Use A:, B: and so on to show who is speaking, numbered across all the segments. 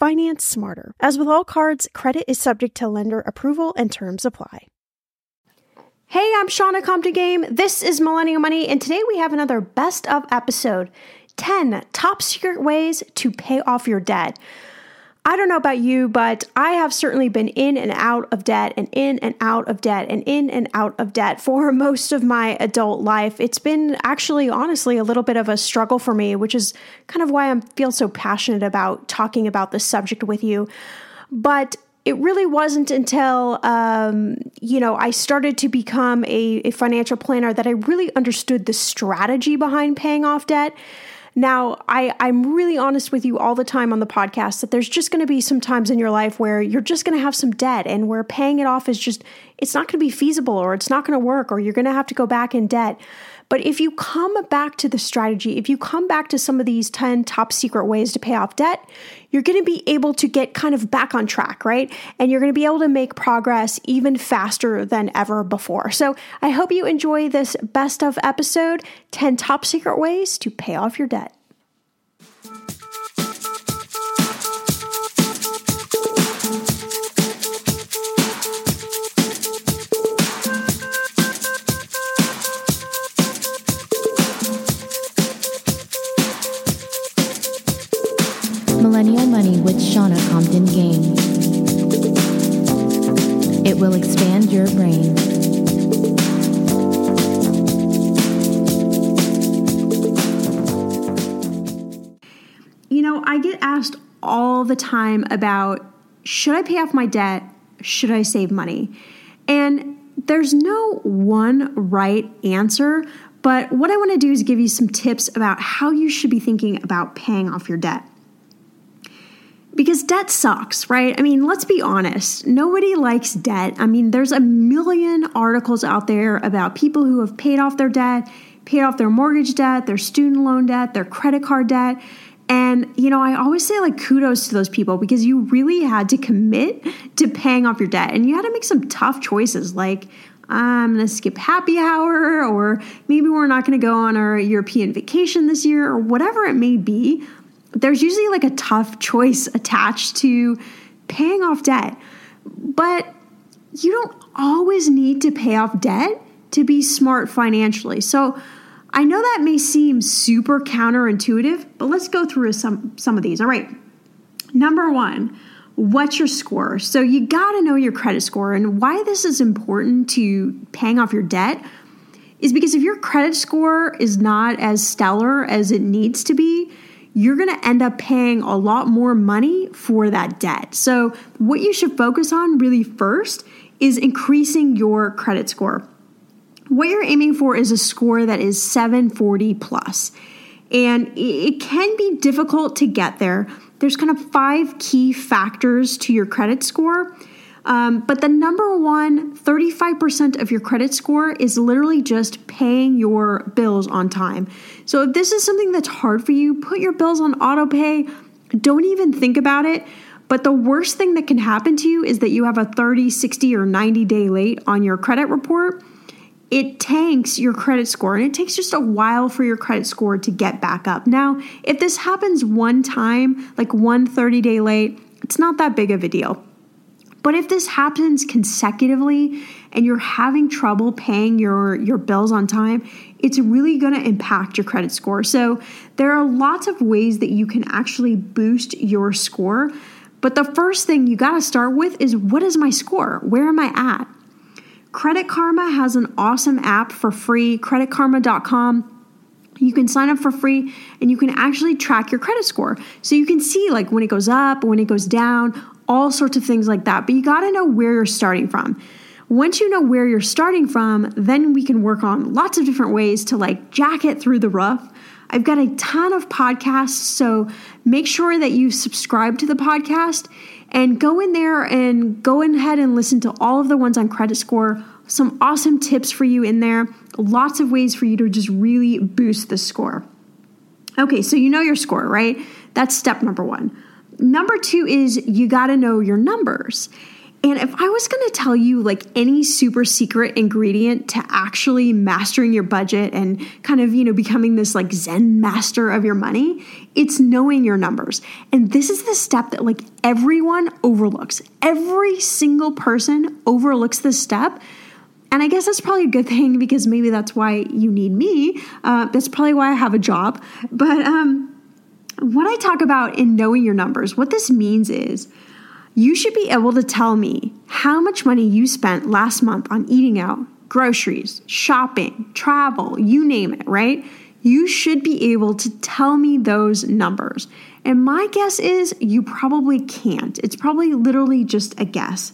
A: Finance smarter. As with all cards, credit is subject to lender approval and terms apply. Hey, I'm Shannah Compton Game. This is Millennial Money, and today we have another best of episode 10 top secret ways to pay off your debt. I don't know about you, but I have certainly been in and out of debt and in and out of debt and in and out of debt for most of my adult life. It's been actually, honestly, a little bit of a struggle for me, which is kind of why I feel so passionate about talking about this subject with you. But it really wasn't until um, you know I started to become a, a financial planner that I really understood the strategy behind paying off debt. Now, I, I'm really honest with you all the time on the podcast that there's just going to be some times in your life where you're just going to have some debt and where paying it off is just, it's not going to be feasible or it's not going to work or you're going to have to go back in debt. But if you come back to the strategy, if you come back to some of these 10 top secret ways to pay off debt, you're going to be able to get kind of back on track, right? And you're going to be able to make progress even faster than ever before. So I hope you enjoy this best of episode 10 top secret ways to pay off your debt.
B: Shannah Compton Game. It will expand your brain.
A: You know, I get asked all the time about should I pay off my debt? Should I save money? And there's no one right answer, but what I want to do is give you some tips about how you should be thinking about paying off your debt because debt sucks, right? I mean, let's be honest. Nobody likes debt. I mean, there's a million articles out there about people who have paid off their debt, paid off their mortgage debt, their student loan debt, their credit card debt. And, you know, I always say like kudos to those people because you really had to commit to paying off your debt and you had to make some tough choices like, I'm going to skip happy hour, or maybe we're not going to go on our European vacation this year, or whatever it may be there's usually like a tough choice attached to paying off debt. But you don't always need to pay off debt to be smart financially. So I know that may seem super counterintuitive, but let's go through some, some of these. All right. Number one, what's your score? So you got to know your credit score. And why this is important to paying off your debt is because if your credit score is not as stellar as it needs to be, you're going to end up paying a lot more money for that debt. So, what you should focus on really first is increasing your credit score. What you're aiming for is a score that is 740 plus. And it can be difficult to get there. There's kind of five key factors to your credit score. Um, but the number one, 35% of your credit score is literally just paying your bills on time. So if this is something that's hard for you, put your bills on auto pay. Don't even think about it. But the worst thing that can happen to you is that you have a 30, 60, or 90 day late on your credit report. It tanks your credit score and it takes just a while for your credit score to get back up. Now, if this happens one time, like one 30 day late, it's not that big of a deal. But if this happens consecutively and you're having trouble paying your, your bills on time, it's really going to impact your credit score. So, there are lots of ways that you can actually boost your score. But the first thing you got to start with is what is my score? Where am I at? Credit Karma has an awesome app for free, creditkarma.com. You can sign up for free and you can actually track your credit score. So you can see like when it goes up, when it goes down, all sorts of things like that. But you got to know where you're starting from. Once you know where you're starting from, then we can work on lots of different ways to like jack it through the rough. I've got a ton of podcasts, so make sure that you subscribe to the podcast and go in there and go ahead and listen to all of the ones on credit score. Some awesome tips for you in there, lots of ways for you to just really boost the score. Okay, so you know your score, right? That's step number one. Number two is you got to know your numbers. And if I was going to tell you like any super secret ingredient to actually mastering your budget and kind of, you know, becoming this like zen master of your money, it's knowing your numbers. And this is the step that like everyone overlooks. Every single person overlooks this step. And I guess that's probably a good thing because maybe that's why you need me. Uh, that's probably why I have a job. But um, what I talk about in knowing your numbers, what this means is you should be able to tell me how much money you spent last month on eating out, groceries, shopping, travel, you name it, right? You should be able to tell me those numbers. And my guess is you probably can't. It's probably literally just a guess.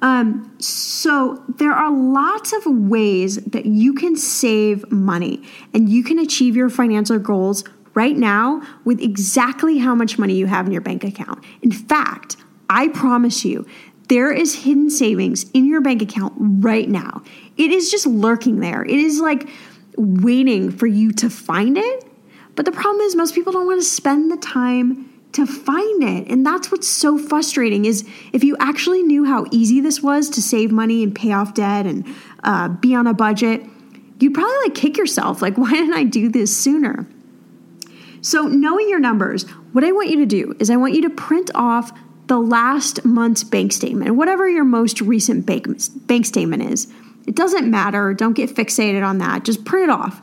A: Um, so there are lots of ways that you can save money and you can achieve your financial goals right now with exactly how much money you have in your bank account. In fact, I promise you, there is hidden savings in your bank account right now. It is just lurking there. It is like waiting for you to find it. But the problem is most people don't want to spend the time to find it. And that's what's so frustrating is if you actually knew how easy this was to save money and pay off debt and uh, be on a budget, you'd probably like kick yourself. Like, why didn't I do this sooner? So, knowing your numbers, what I want you to do is I want you to print off the last month's bank statement, whatever your most recent bank, bank statement is. It doesn't matter. Don't get fixated on that. Just print it off.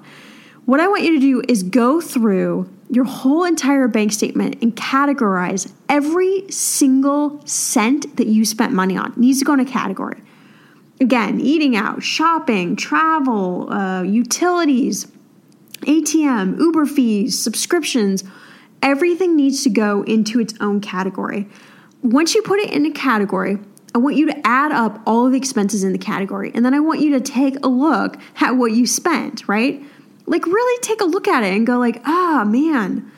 A: What I want you to do is go through your whole entire bank statement and categorize every single cent that you spent money on. It needs to go in a category. Again, eating out, shopping, travel, uh, utilities, ATM, Uber fees, subscriptions, everything needs to go into its own category. Once you put it in a category, I want you to add up all of the expenses in the category. And then I want you to take a look at what you spent, right? Like really take a look at it and go like, "Ah, oh, man.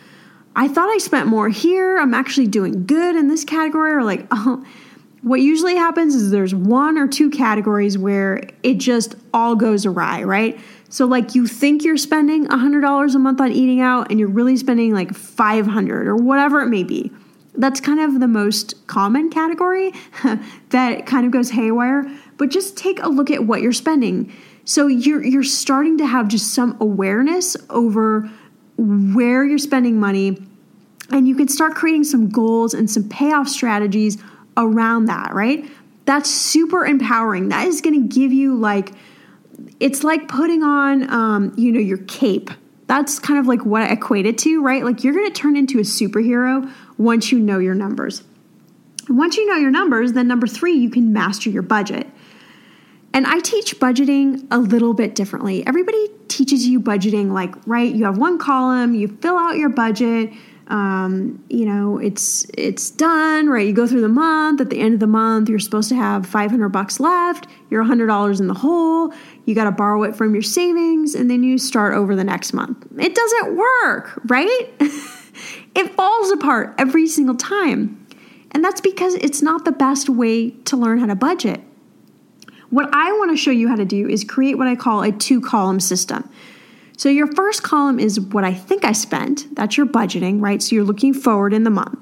A: I thought I spent more here. I'm actually doing good in this category." Or like, "Oh, what usually happens is there's one or two categories where it just all goes awry, right? So like you think you're spending $100 a month on eating out and you're really spending like 500 or whatever it may be. That's kind of the most common category that kind of goes haywire, but just take a look at what you're spending. So you're you're starting to have just some awareness over where you're spending money and you can start creating some goals and some payoff strategies around that, right? That's super empowering. That is going to give you like it's like putting on, um, you know, your cape. That's kind of like what I equate it to, right? Like you're going to turn into a superhero once you know your numbers. Once you know your numbers, then number three, you can master your budget. And I teach budgeting a little bit differently. Everybody teaches you budgeting like, right, you have one column, you fill out your budget, um, you know, it's it's done, right? You go through the month. At the end of the month, you're supposed to have 500 bucks left. You're $100 in the hole. You got to borrow it from your savings, and then you start over the next month. It doesn't work, right? it falls apart every single time. And that's because it's not the best way to learn how to budget. What I want to show you how to do is create what I call a two column system. So, your first column is what I think I spent. That's your budgeting, right? So, you're looking forward in the month.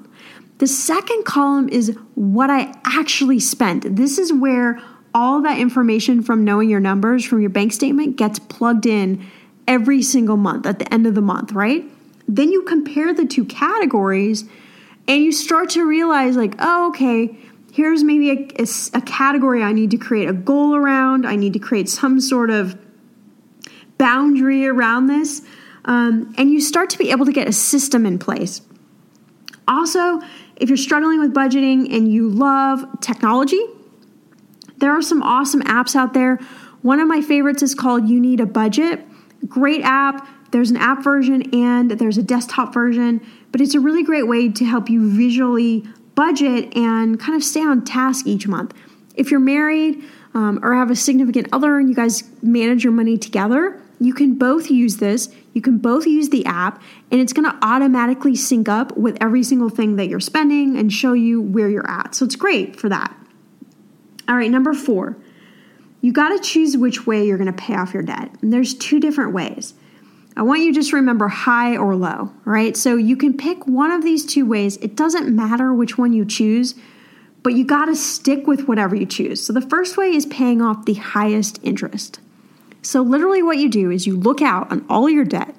A: The second column is what I actually spent. This is where all that information from knowing your numbers from your bank statement gets plugged in every single month at the end of the month, right? Then you compare the two categories and you start to realize, like, oh, okay, here's maybe a, a, a, category I need to create a goal around. I need to create some sort of boundary around this. Um, and you start to be able to get a system in place. Also, if you're struggling with budgeting and you love technology, there are some awesome apps out there. One of my favorites is called You Need a Budget. Great app. There's an app version and there's a desktop version, but it's a really great way to help you visually budget and kind of stay on task each month. If you're married um, or have a significant other and you guys manage your money together, you can both use this. You can both use the app, and it's going to automatically sync up with every single thing that you're spending and show you where you're at. So it's great for that. All right, number four, you got to choose which way you're going to pay off your debt. And there's two different ways. I want you to just remember high or low, right? So you can pick one of these two ways. It doesn't matter which one you choose, but you got to stick with whatever you choose. So the first way is paying off the highest interest. So literally what you do is you look out on all your debt.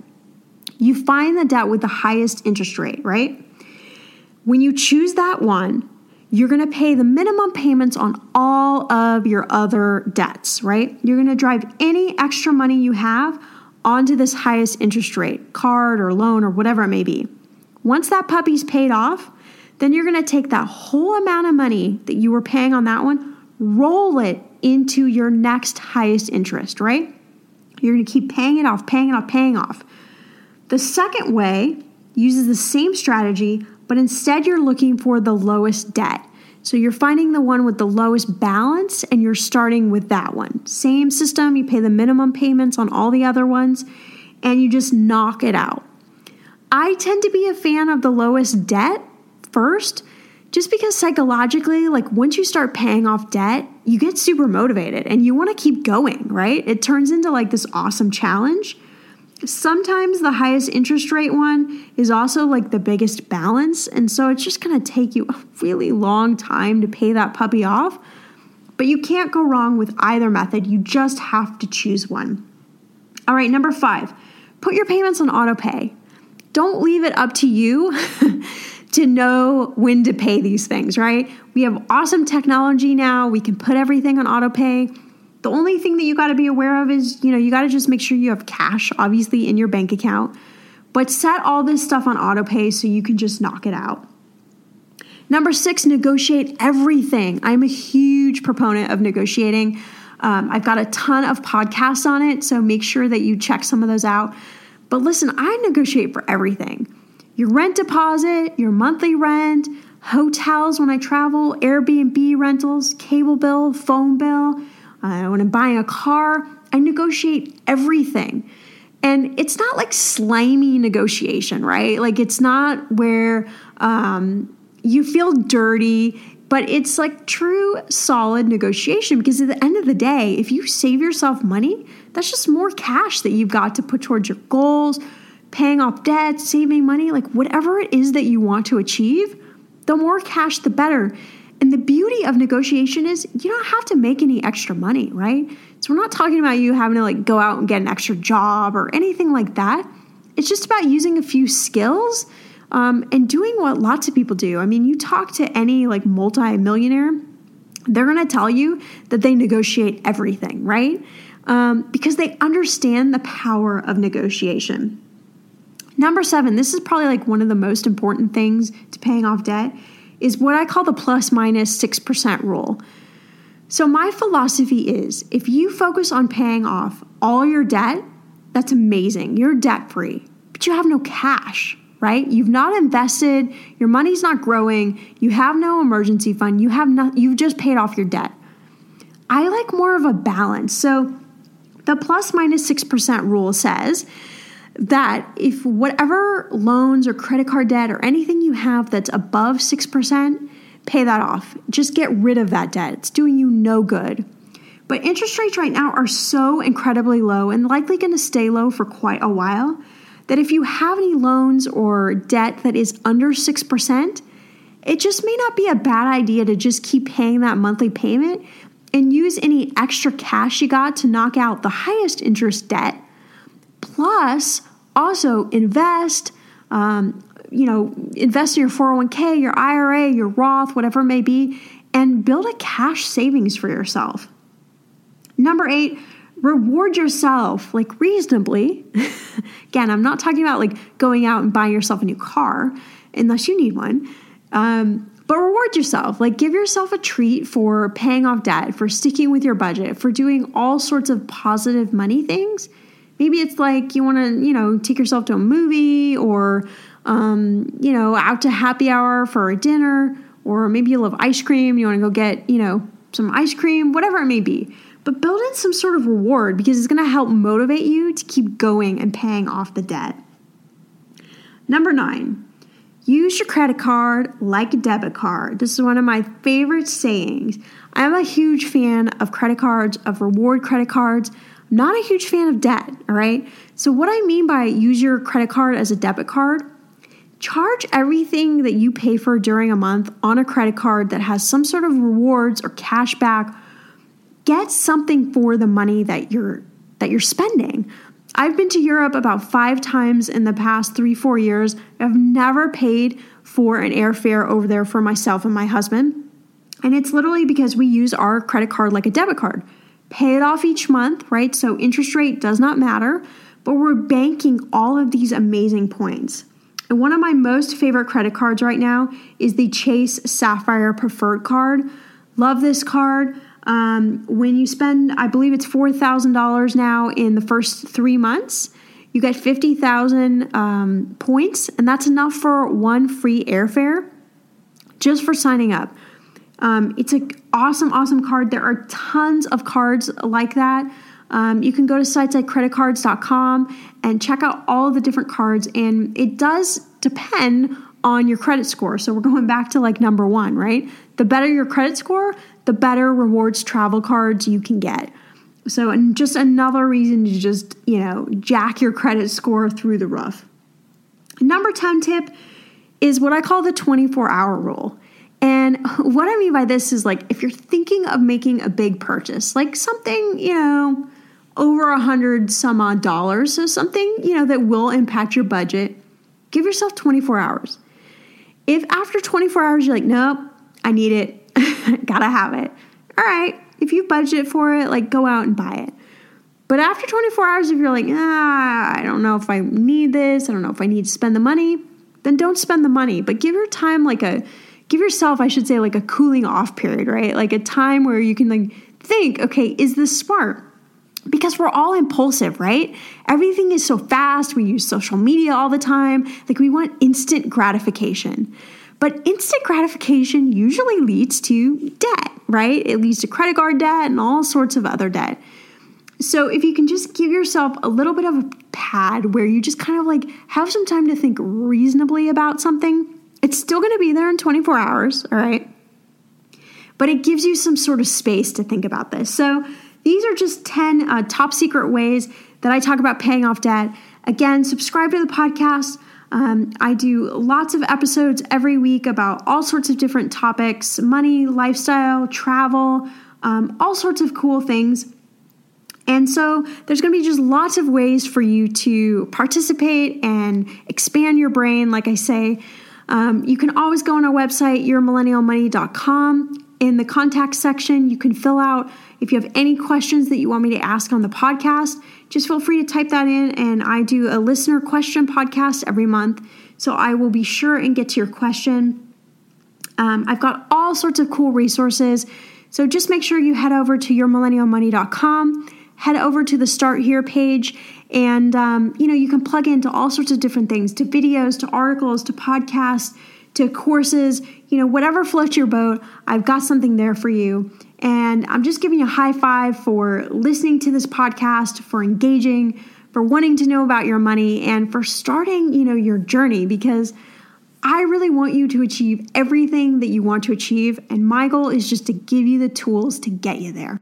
A: You find the debt with the highest interest rate, right? When you choose that one, you're going to pay the minimum payments on all of your other debts, right? You're going to drive any extra money you have onto this highest interest rate, card or loan or whatever it may be. Once that puppy's paid off, then you're going to take that whole amount of money that you were paying on that one, roll it into your next highest interest, right? You're going to keep paying it off, paying it off, paying off. The second way uses the same strategy, but instead you're looking for the lowest debt. So you're finding the one with the lowest balance and you're starting with that one. Same system, you pay the minimum payments on all the other ones and you just knock it out. I tend to be a fan of the lowest debt first just because psychologically, like once you start paying off debt, you get super motivated and you want to keep going, right? It turns into like this awesome challenge. Sometimes the highest interest rate one is also like the biggest balance. And so it's just going to take you a really long time to pay that puppy off. But you can't go wrong with either method. You just have to choose one. All right, number five, put your payments on auto pay. Don't leave it up to you to know when to pay these things, right? We have awesome technology now. We can put everything on auto pay. The only thing that you got to be aware of is, you know, you got to just make sure you have cash, obviously, in your bank account. But set all this stuff on auto pay so you can just knock it out. Number six, negotiate everything. I'm a huge proponent of negotiating. Um, I've got a ton of podcasts on it, so make sure that you check some of those out. But listen, I negotiate for everything your rent deposit, your monthly rent, hotels when I travel, Airbnb rentals, cable bill, phone bill uh, when I'm buying a car, I negotiate everything. And it's not like slimy negotiation, right? Like it's not where um, you feel dirty, but it's like true solid negotiation because at the end of the day, if you save yourself money, that's just more cash that you've got to put towards your goals, paying off debt, saving money, like whatever it is that you want to achieve, the more cash, the better. And the beauty of negotiation is you don't have to make any extra money, right? So we're not talking about you having to like go out and get an extra job or anything like that. It's just about using a few skills um, and doing what lots of people do. I mean, you talk to any like multi-millionaire, they're going to tell you that they negotiate everything, right? um, because they understand the power of negotiation. Number seven, this is probably like one of the most important things to paying off debt, is what I call the plus minus 6% rule. So, my philosophy is if you focus on paying off all your debt, that's amazing. You're debt free, but you have no cash, right? You've not invested, your money's not growing, you have no emergency fund, you have not, you've just paid off your debt. I like more of a balance. So, the plus minus 6% rule says that if whatever loans or credit card debt or anything you have that's above 6%, pay that off. Just get rid of that debt. It's doing you no good. But interest rates right now are so incredibly low and likely going to stay low for quite a while that if you have any loans or debt that is under 6%, it just may not be a bad idea to just keep paying that monthly payment and use any extra cash you got to knock out the highest interest debt. Plus, also invest, um, you know, invest in your 401k, your IRA, your Roth, whatever it may be, and build a cash savings for yourself. Number eight, reward yourself like reasonably. Again, I'm not talking about like going out and buying yourself a new car unless you need one. Um, but reward yourself. Like give yourself a treat for paying off debt, for sticking with your budget, for doing all sorts of positive money things. Maybe it's like you want to, you know, take yourself to a movie or um, you know, out to happy hour for a dinner, or maybe you love ice cream, you want to go get, you know, some ice cream, whatever it may be. But build in some sort of reward because it's going to help motivate you to keep going and paying off the debt. Number nine, use your credit card like a debit card. This is one of my favorite sayings. I'm a huge fan of credit cards, of reward credit cards. Not a huge fan of debt, all right? So, what I mean by use your credit card as a debit card charge everything that you pay for during a month on a credit card that has some sort of rewards or cash back. Get something for the money that you're that you're spending. I've been to europe about five times in the past three four years. I've never paid for an airfare over there for myself and my husband. And it's literally because we use our credit card like a debit card pay it off each month right so interest rate does not matter but we're banking all of these amazing points and one of my most favorite credit cards right now is the Chase Sapphire Preferred card. Love this card. Um, when you spend, I believe it's $4,000 now in the first three months, you get 50,000 um, points, and that's enough for one free airfare just for signing up. Um, it's an awesome, awesome card. There are tons of cards like that. Um, you can go to sites like creditcards.com and check out all the different cards, and it does depend on your credit score. So we're going back to like number one, right? The better your credit score, the better rewards travel cards you can get. So, and just another reason to just, you know, jack your credit score through the roof. Number 10 tip is what I call the 24 hour rule. And what I mean by this is like if you're thinking of making a big purchase, like something, you know, over a hundred some odd dollars, so something, you know, that will impact your budget, give yourself 24 hours. If after 24 hours you're like, nope, I need it, gotta have it, all right, if you budget for it, like go out and buy it. But after 24 hours, if you're like, ah, I don't know if I need this, I don't know if I need to spend the money, then don't spend the money. But give your time like a, give yourself, I should say, like a cooling off period, right? Like a time where you can like think, okay, is this smart? Because we're all impulsive, right? Everything is so fast. We use social media all the time. Like we want instant gratification. But instant gratification usually leads to debt, right? It leads to credit card debt and all sorts of other debt. So if you can just give yourself a little bit of a pad where you just kind of like have some time to think reasonably about something, it's still going to be there in 24 hours, all right? But it gives you some sort of space to think about this. So these are just 10 uh, top secret ways that I talk about paying off debt. Again, subscribe to the podcast. Um, I do lots of episodes every week about all sorts of different topics money, lifestyle, travel, um, all sorts of cool things. And so there's going to be just lots of ways for you to participate and expand your brain, like I say. Um, you can always go on our website, yourmillennialmoney.com in the contact section. You can fill out if you have any questions that you want me to ask on the podcast. Just feel free to type that in, and I do a listener question podcast every month. So I will be sure and get to your question. Um, I've got all sorts of cool resources. So just make sure you head over to yourmillennialmoney.com, head over to the Start Here page, and um, you know you can plug into all sorts of different things, to videos, to articles, to podcasts, to courses. You know whatever floats your boat. I've got something there for you. And I'm just giving you a high five for listening to this podcast, for engaging, for wanting to know about your money, and for starting, you know, your journey because I really want you to achieve everything that you want to achieve. And my goal is just to give you the tools to get you there.